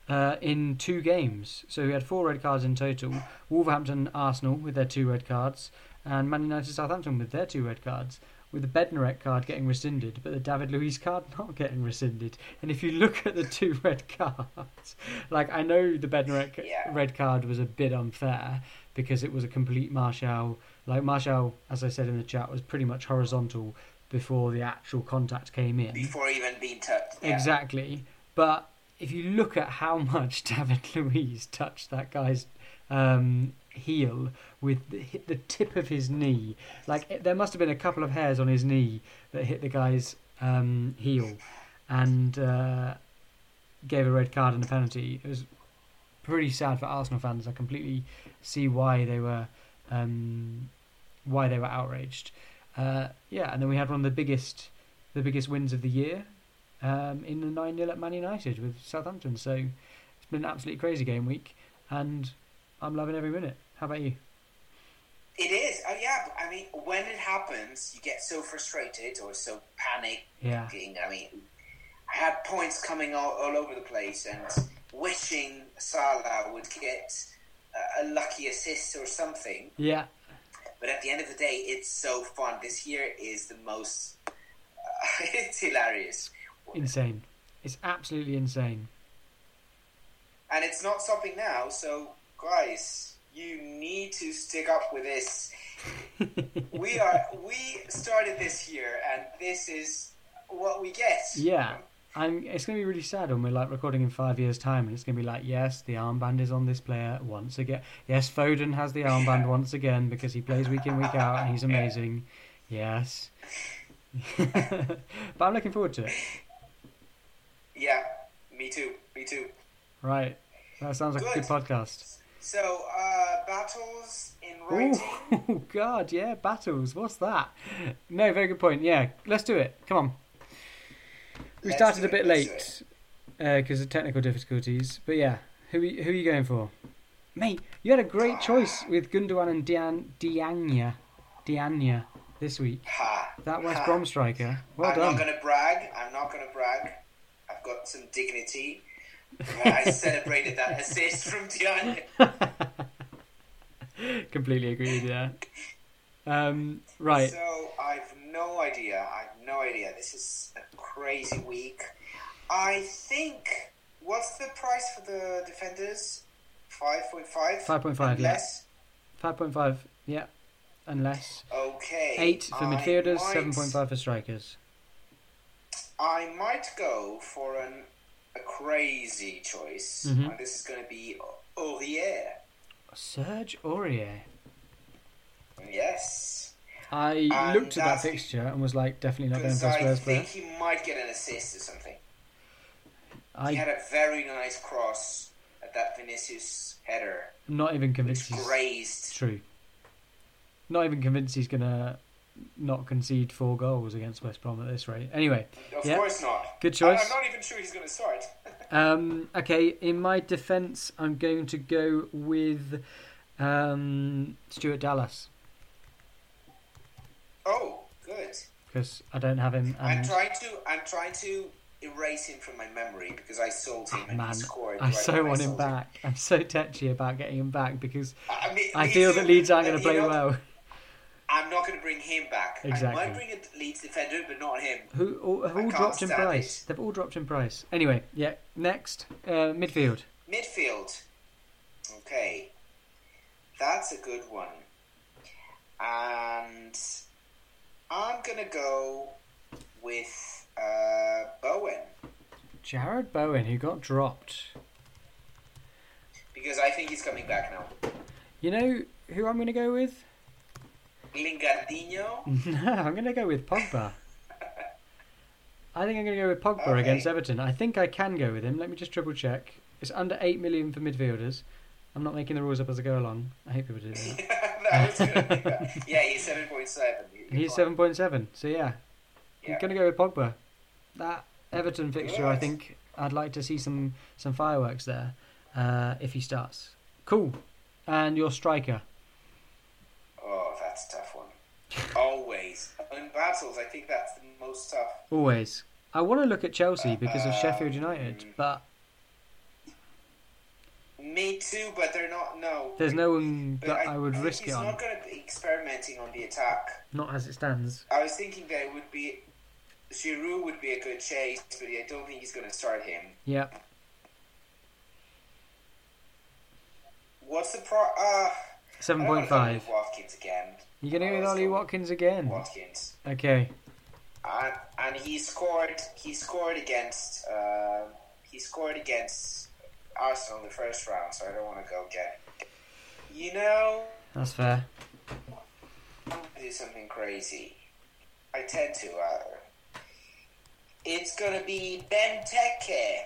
uh, in two games. So we had four red cards in total. Wolverhampton, Arsenal with their two red cards, and Man United, Southampton with their two red cards. With the Bednarek card getting rescinded, but the David Luiz card [LAUGHS] not getting rescinded. And if you look at the two [LAUGHS] red cards, like I know the Bednarek Yeah. red card was a bit unfair because it was a complete Martial. Like Martial, as I said in the chat, was pretty much horizontal before the actual contact came in. Before even being touched. Yeah. Exactly. But if you look at how [LAUGHS] much David Luiz touched that guy's um, heel with the, the tip of his knee, like it, there must have been a couple of hairs on his knee that hit the guy's um, heel, and uh, gave a red card and a penalty. It was pretty sad for Arsenal fans. I completely see why they were um, why they were outraged. Uh, yeah, and then we had one of the biggest the biggest wins of the year um, in the 9 0 at Man United with Southampton. So it's been an absolutely crazy game week, and I'm loving every minute. How about you? It is. Oh, yeah. I mean, when it happens, you get so frustrated or so panicked. Yeah, I mean, I had points coming all, all over the place and wishing Salah would get a, a lucky assist or something. yeah, But at the end of the day, it's so fun. This year is the most. Uh, [LAUGHS] it's hilarious. Insane. It's absolutely insane. And it's not stopping now, so guys, you need to stick up with this. [LAUGHS] we are we started this year and this is what we get. Yeah. I'm, it's going to be really sad when we're like recording in five years' time, and it's going to be like, yes, the armband is on this player once again. Yes, Foden has the armband once again because he plays week in week out and he's amazing. Yes, [LAUGHS] but I'm looking forward to it. Yeah, me too. Me too. Right, that sounds like a good Good. podcast. So, uh, battles in writing. Oh [LAUGHS] God, yeah, battles. What's that? No, very good point. Yeah, let's do it. Come on. We Let's started a bit late because of technical difficulties, but yeah, who are- who are you going for, mate? You had a great choice with Gundogan and Dian Diagne, Diagne this week. Ha. That West ha. Brom striker. Well I'm done. not going to brag. I'm not going to brag. I've got some dignity. I celebrated that assist from Diagne. [LAUGHS] Completely agree with you. Um, right. So I've no idea. I've no idea. This is a crazy week. I think. What's the price for the defenders? Five point five. 5.5, yeah. Less. Five point five. Yeah, unless Okay. eight for I midfielders, might- seven point five for strikers. I might go for an, a crazy choice. Mhm. And this is going to be Aurier. Serge Aurier. Yes. I And looked at that fixture and was like, definitely not going for a I Spurs player. think he might get an assist or something. I He had a very nice cross at that Vinicius header, I'm not even which convinced he's grazed. true. Not even convinced he's gonna not concede four goals against West Brom at this rate. Anyway, Of Yeah. course not. good choice. I'm not even sure he's going to start. [LAUGHS] Um, okay, in my defence, I'm going to go with um, Stuart Dallas oh, good. because I don't have him. I'm trying to. I'm trying to erase him from my memory because I sold him Oh, and man, he scored. I so want him back. I'm so touchy about getting him back because I, mean, I feel that Leeds aren't going to play well. I'm not going to bring him back. Exactly. I might bring a Leeds defender, but not him. Who all, have all dropped in price? it. They've all dropped in price. Anyway, yeah. Next, uh, midfield. Midfield. Okay, that's a good one. And I'm going to go with uh, Bowen Jarrod Bowen, who got dropped. because I think he's coming back now. You know who I'm going to go with? Lingardino. No, [LAUGHS] I'm going to go with Pogba. I think I'm going to go with Pogba Okay. against Everton. I think I can go with him. Let me just triple check. It's under eight million for midfielders. I'm not making the rules up as I go along. I hate people do that. [LAUGHS] that was good. Yeah, he's seven point seven. He's seven point seven. So yeah, Yeah. I'm going to go with Pogba. That Everton fixture, I think I'd like to see some some fireworks there uh, if he starts. Cool. And your striker. Oh, that's a tough one. Always in battles, I think that's the most tough. Always. I want to look at Chelsea because of Sheffield United, mm. but Me too, but they're not. No, there's no one But that I, would think risk it he's not going to be experimenting on the attack. Not as it stands. I was thinking that it would be Giroud would be a good chase, but I don't think he's going to start him. Yeah. What's the pro? Uh, Seven I point five. Watkins again. You're gonna go with Ollie Watkins again. Watkins, Okay. and and he scored. He scored against. Uh, he scored against Arsenal in the first round, so I don't want to go again. You know, That's fair. I'm do something crazy. I tend to. Uh, it's gonna be Benteke.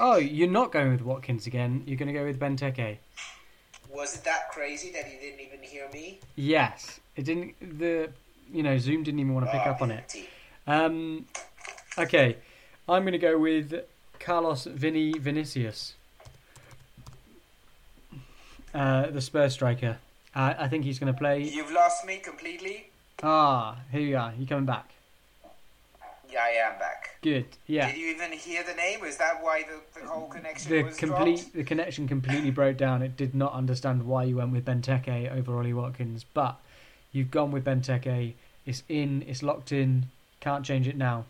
Oh, you're not going with Watkins again. You're gonna go with Benteke. Was it that crazy that he didn't even hear me? Yes. It didn't. The you know Zoom didn't even want to pick up on it. Um. Okay. I'm gonna go with Carlos Vini Vinicius. Uh, the Spurs striker. Uh, I think he's going to play. You've lost me completely. Ah, here you are. You coming back? Yeah, I am back. Good. Yeah. Did you even hear the name? Is that why the, the whole connection the was complete dropped? the connection completely broke down. It did not understand why you went with Benteke over Ollie Watkins, but you've gone with Benteke. It's in. It's locked in. Can't change it now.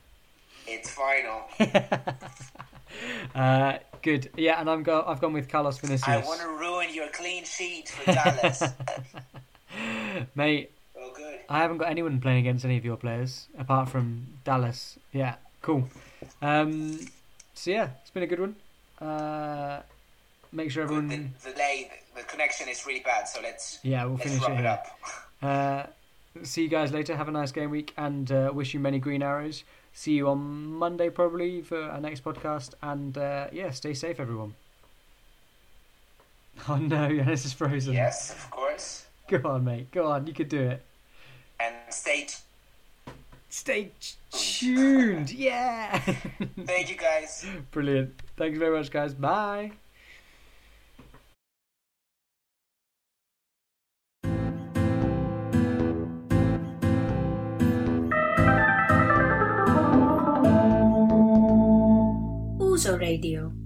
It's final. [LAUGHS] uh, good. Yeah, and I'm go. I've gone with Carlos Vinicius. I want to ruin your clean sheet for Dallas. [LAUGHS] Mate, oh, good. I haven't got anyone playing against any of your players apart from Dallas. Yeah, cool. Um, so yeah, it's been a good one. Uh, make sure everyone. The, the delay, the connection is really bad, so let's Yeah, we'll let's finish it it up. [LAUGHS] Uh, see you guys later. Have a nice game week and uh, wish you many green arrows. See you on Monday probably for our next podcast. And uh, yeah, stay safe, everyone. [LAUGHS] Oh no, [LAUGHS] yeah, this is frozen. yes, of course. Go on, mate. Go on. You could do it. And stay. T- Stay t- tuned. Yeah. [LAUGHS] Thank you, guys. Brilliant. Thanks very much, guys. Bye. Radio.